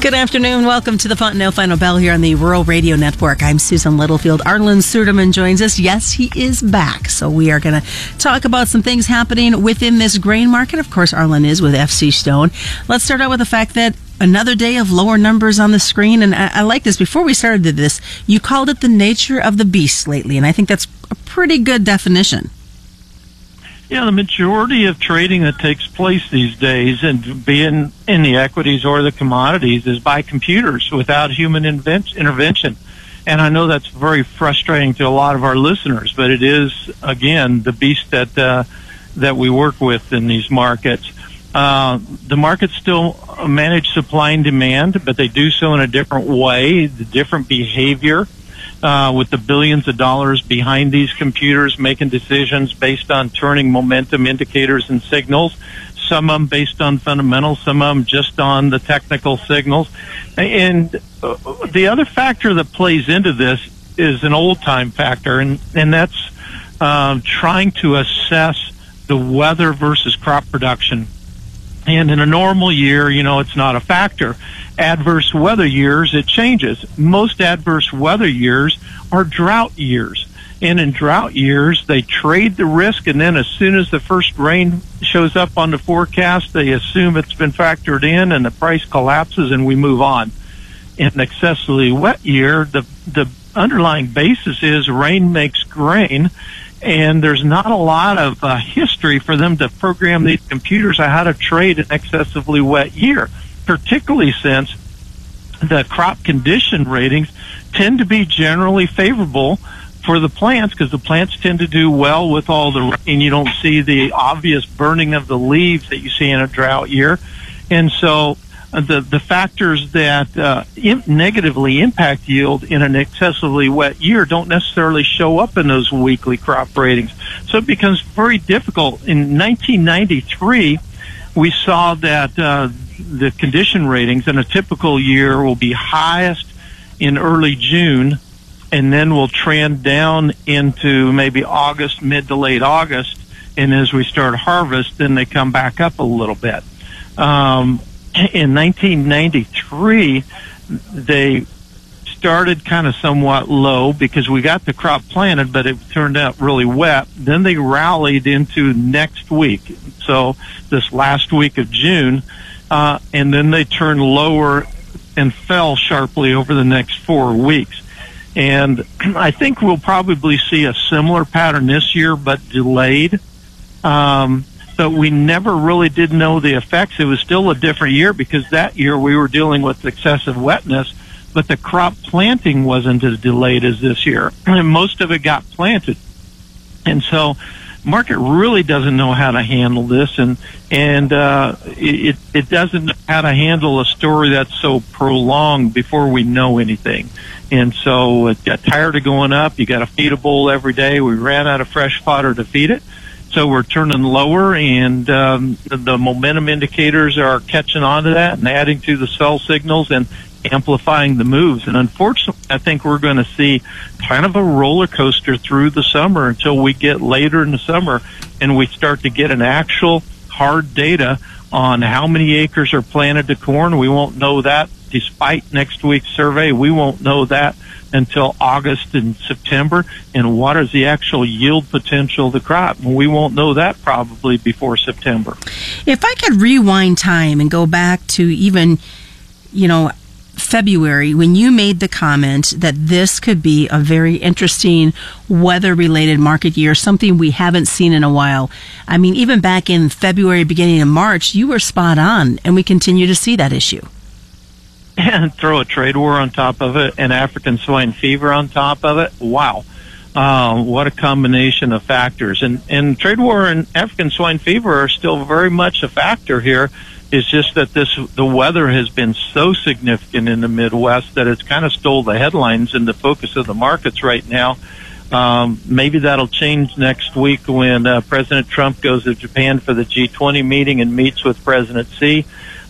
Good afternoon. Welcome to the Fontanelle Final Bell here on the Rural Radio Network. I'm Susan Littlefield. Arlan Suderman joins us. Yes, he is back. So we are going to talk about some things happening within this grain market. Of course, Arlan is with FC Stone. Let's start out with the fact that another day of lower numbers on the screen. And I, I like this. Before we started this, you called it the nature of the beast lately. And I think that's a pretty good definition. Yeah, the majority of trading that takes place these days, and being in the equities or the commodities, is by computers without human invent- intervention. And I know that's very frustrating to a lot of our listeners, but it is again the beast that uh, that we work with in these markets. Uh, the markets still manage supply and demand, but they do so in a different way, the different behavior uh, with the billions of dollars behind these computers making decisions based on turning momentum indicators and signals. Some of them based on fundamentals, some of them just on the technical signals. And uh, the other factor that plays into this is an old time factor, and, and that's uh, trying to assess the weather versus crop production. And in a normal year, you know, it's not a factor adverse weather years, it changes. Most adverse weather years are drought years. And in drought years, they trade the risk, and then as soon as the first rain shows up on the forecast, they assume it's been factored in, and the price collapses, and we move on. In an excessively wet year, the the underlying basis is rain makes grain, and there's not a lot of uh, history for them to program these computers on how to trade an excessively wet year particularly since the crop condition ratings tend to be generally favorable for the plants because the plants tend to do well with all the rain. You don't see the obvious burning of the leaves that you see in a drought year. And so the, the factors that uh, negatively impact yield in an excessively wet year don't necessarily show up in those weekly crop ratings. So it becomes very difficult. In 1993, we saw that uh, the condition ratings in a typical year will be highest in early June and then will trend down into maybe August, mid to late August. And as we start harvest, then they come back up a little bit. Um, in 1993, they started kind of somewhat low because we got the crop planted, but it turned out really wet. Then they rallied into next week. So this last week of June, uh, and then they turned lower and fell sharply over the next four weeks. And I think we'll probably see a similar pattern this year, but delayed. Um, but we never really did know the effects. It was still a different year because that year we were dealing with excessive wetness, but the crop planting wasn't as delayed as this year. And most of it got planted. And so market really doesn't know how to handle this, and and uh, it it doesn't know how to handle a story that's so prolonged before we know anything. And so it got tired of going up. You got to feed a bull every day. We ran out of fresh fodder to feed it. So we're turning lower, and um, the, momentum indicators are catching on to that and adding to the sell signals. And amplifying the moves. And unfortunately, I think we're going to see kind of a roller coaster through the summer until we get later in the summer and we start to get an actual hard data on how many acres are planted to corn. We won't know that despite next week's survey. We won't know that until August and September. And what is the actual yield potential of the crop? We won't know that probably before September. If I could rewind time and go back to even, you know, February when you made the comment that this could be a very interesting weather related market year, something we haven't seen in a while. I mean, even back in February, beginning of March, you were spot on, and we continue to see that issue. And throw a trade war on top of it and African swine fever on top of it. Wow. Uh, what a combination of factors. And, and trade war and African swine fever are still very much a factor here it's just that this the weather has been so significant in the Midwest that it's kind of stole the headlines and the focus of the markets right now. Um, maybe that'll change next week when uh, President Trump goes to Japan for the G20 meeting and meets with President Xi.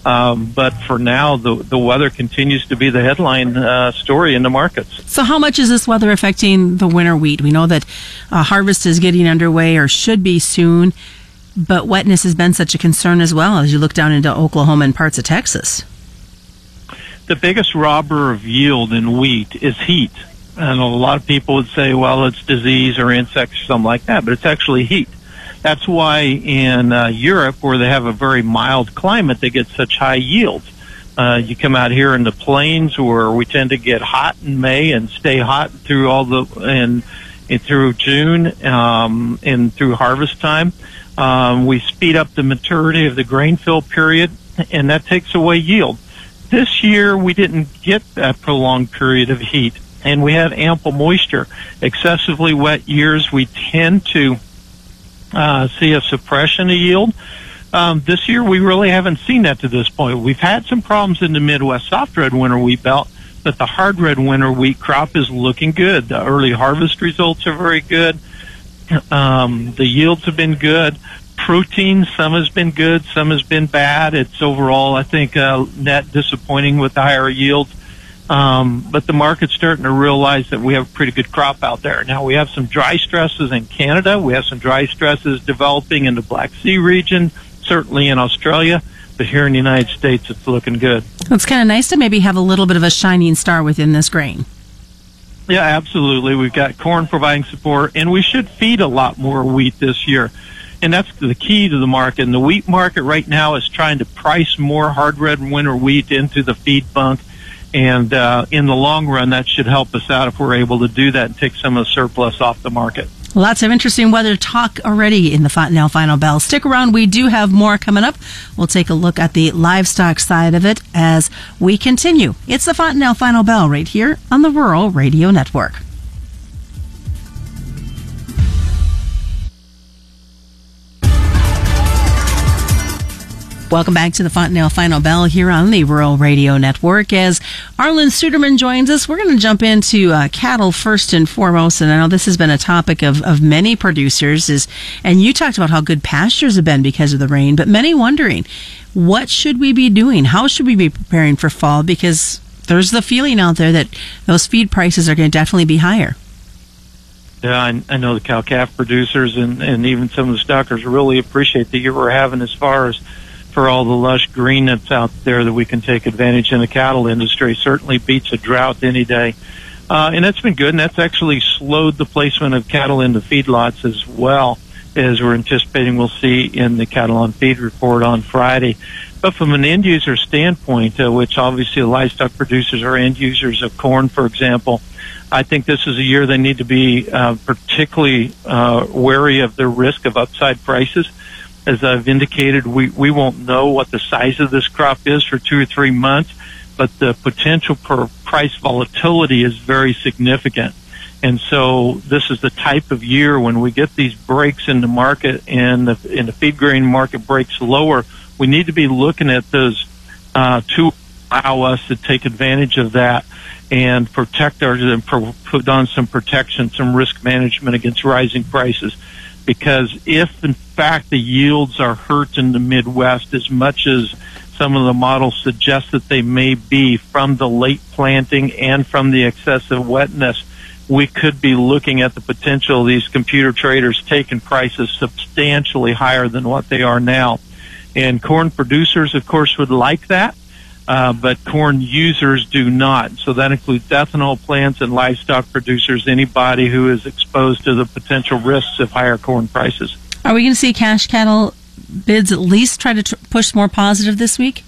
Um, but for now, the the weather continues to be the headline uh, story in the markets. So, how much is this weather affecting the winter wheat? We know that uh, harvest is getting underway or should be soon, but wetness has been such a concern as well as you look down into Oklahoma and parts of Texas. The biggest robber of yield in wheat is heat. And a lot of people would say, well, it's disease or insects or something like that, but it's actually heat. That's why in uh, Europe, where they have a very mild climate, they get such high yields. Uh, you come out here in the plains where we tend to get hot in May and stay hot through all the and, and through June um, and through harvest time. Um, we speed up the maturity of the grain fill period, and that takes away yield. This year, we didn't get that prolonged period of heat, and we had ample moisture. Excessively wet years, we tend to uh, see a suppression of yield. Um, this year, we really haven't seen that to this point. We've had some problems in the Midwest soft red winter wheat belt, but the hard red winter wheat crop is looking good. The early harvest results are very good. Um, the yields have been good. Protein, some has been good, some has been bad. It's overall, I think, uh, net disappointing with the higher yields. Um, but the market's starting to realize that we have a pretty good crop out there. Now we have some dry stresses in Canada. We have some dry stresses developing in the Black Sea region, certainly in Australia. But here in the United States, it's looking good. It's kind of nice to maybe have a little bit of a shining star within this grain. Yeah, absolutely. We've got corn providing support, and we should feed a lot more wheat this year. And that's the key to the market. And the wheat market right now is trying to price more hard red winter wheat into the feed bunk and uh, in the long run, that should help us out if we're able to do that and take some of the surplus off the market. Lots of interesting weather talk already in the Fontanelle Final Bell. Stick around. We do have more coming up. We'll take a look at the livestock side of it as we continue. It's the Fontanelle Final Bell right here on the Rural Radio Network. Welcome back to the Fontanelle Final Bell here on the Rural Radio Network. As Arlan Suderman joins us, we're going to jump into uh, cattle first and foremost. And I know this has been a topic of, of many producers. Is and you talked about how good pastures have been because of the rain, but many wondering what should we be doing? How should we be preparing for fall? Because there's the feeling out there that those feed prices are going to definitely be higher. Yeah, I, I know the cow calf producers and, and even some of the stockers really appreciate the year we're having as far as for all the lush green that's out there that we can take advantage in the cattle industry. Certainly beats a drought any day. Uh, and that's been good, and that's actually slowed the placement of cattle into feedlots as well as we're anticipating we'll see in the cattle on feed report on Friday. But from an end user standpoint, uh, which obviously livestock producers are end users of corn, for example, I think this is a year they need to be uh, particularly uh, wary of the risk of upside prices as I've indicated, we, we won't know what the size of this crop is for two or three months, but the potential for price volatility is very significant. And so this is the type of year when we get these breaks in the market and the, and the feed grain market breaks lower, we need to be looking at those uh, to allow us to take advantage of that and protect our and put on some protection, some risk management against rising prices because if in fact the yields are hurt in the Midwest as much as some of the models suggest that they may be from the late planting and from the excessive wetness, we could be looking at the potential of these computer traders taking prices substantially higher than what they are now. And corn producers, of course, would like that uh, but corn users do not. So that includes ethanol plants and livestock producers, anybody who is exposed to the potential risks of higher corn prices. Are we going to see cash cattle bids at least try to tr- push more positive this week?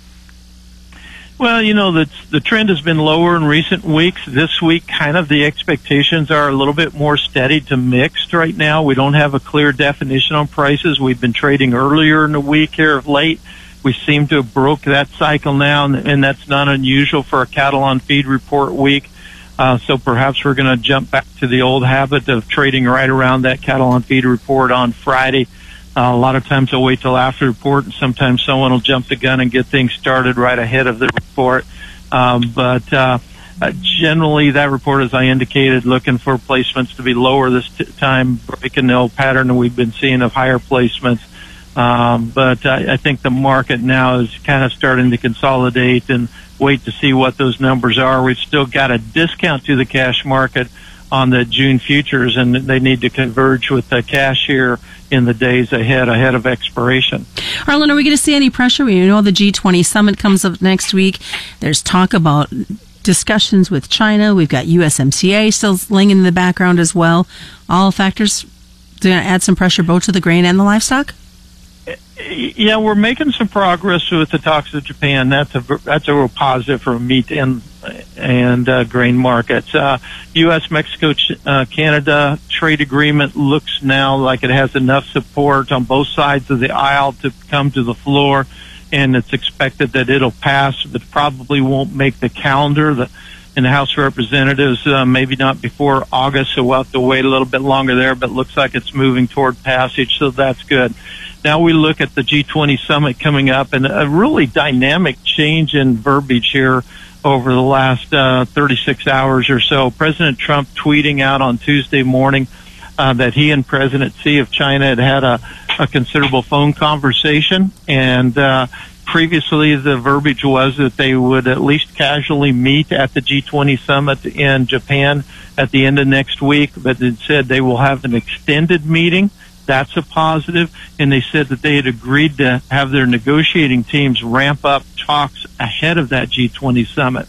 Well, you know, the, the trend has been lower in recent weeks. This week, kind of the expectations are a little bit more steady to mixed right now. We don't have a clear definition on prices. We've been trading earlier in the week here of late we seem to have broke that cycle now, and, that's not unusual for a cattle on feed report week. Uh, so perhaps we're going to jump back to the old habit of trading right around that cattle on feed report on Friday. Uh, a lot of times I'll wait till after the report, and sometimes someone will jump the gun and get things started right ahead of the report. Um, but uh, uh, generally, that report, as I indicated, looking for placements to be lower this t- time, breaking the old pattern that we've been seeing of higher placements Um, but I, I think the market now is kind of starting to consolidate and wait to see what those numbers are. We've still got a discount to the cash market on the June futures, and they need to converge with the cash here in the days ahead, ahead of expiration. Arlan, are we going to see any pressure? We know the G20 summit comes up next week. There's talk about discussions with China. We've got USMCA still laying in the background as well. All factors to add some pressure both to the grain and the livestock? Yeah, we're making some progress with the talks with Japan. That's a that's a real positive for meat and and uh, grain markets. Uh, U.S. Mexico uh, Canada trade agreement looks now like it has enough support on both sides of the aisle to come to the floor, and it's expected that it'll pass, but probably won't make the calendar. The in the House of Representatives, uh, maybe not before August, so we'll have to wait a little bit longer there, but looks like it's moving toward passage, so that's good. Now we look at the G20 summit coming up and a really dynamic change in verbiage here over the last uh, 36 hours or so. President Trump tweeting out on Tuesday morning uh, that he and President Xi of China had had a, a considerable phone conversation and uh, previously the verbiage was that they would at least casually meet at the G20 summit in Japan at the end of next week, but it said they will have an extended meeting. That's a positive. And they said that they had agreed to have their negotiating teams ramp up talks ahead of that G20 summit.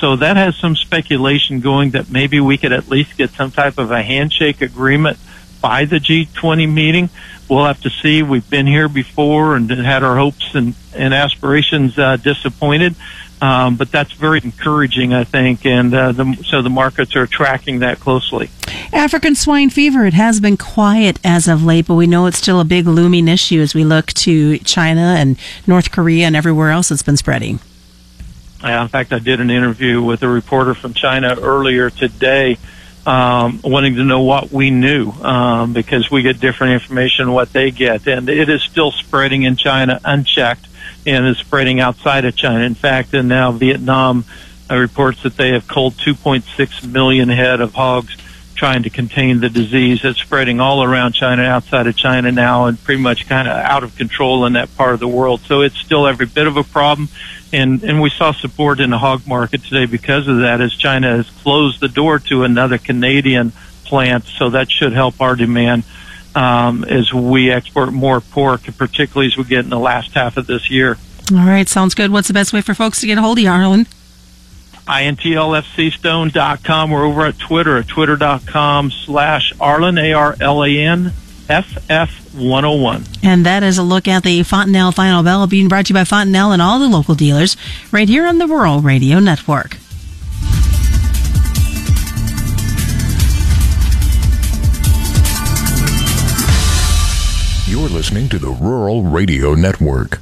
So that has some speculation going that maybe we could at least get some type of a handshake agreement by the G20 meeting. We'll have to see. We've been here before and had our hopes and, and aspirations uh, disappointed. Um, but that's very encouraging, I think, and uh, the, so the markets are tracking that closely. African swine fever, it has been quiet as of late, but we know it's still a big looming issue as we look to China and North Korea and everywhere else it's been spreading. Yeah, in fact, I did an interview with a reporter from China earlier today um, wanting to know what we knew um, because we get different information what they get, and it is still spreading in China unchecked and is spreading outside of China. In fact, and now Vietnam uh, reports that they have culled 2.6 million head of hogs trying to contain the disease. It's spreading all around China, outside of China now, and pretty much kind of out of control in that part of the world. So it's still every bit of a problem and and we saw support in the hog market today because of that, as China has closed the door to another Canadian plant. So that should help our demand um, as we export more pork, particularly as we get in the last half of this year. All right, sounds good. What's the best way for folks to get a hold of you, Arlan? INTLFCstone.com. We're over at Twitter at twitter.com slash Arlan, A-R-L-A-N, FF101. And that is a look at the Fontanelle Final Bell being brought to you by Fontanelle and all the local dealers right here on the Rural Radio Network. You're listening to the Rural Radio Network.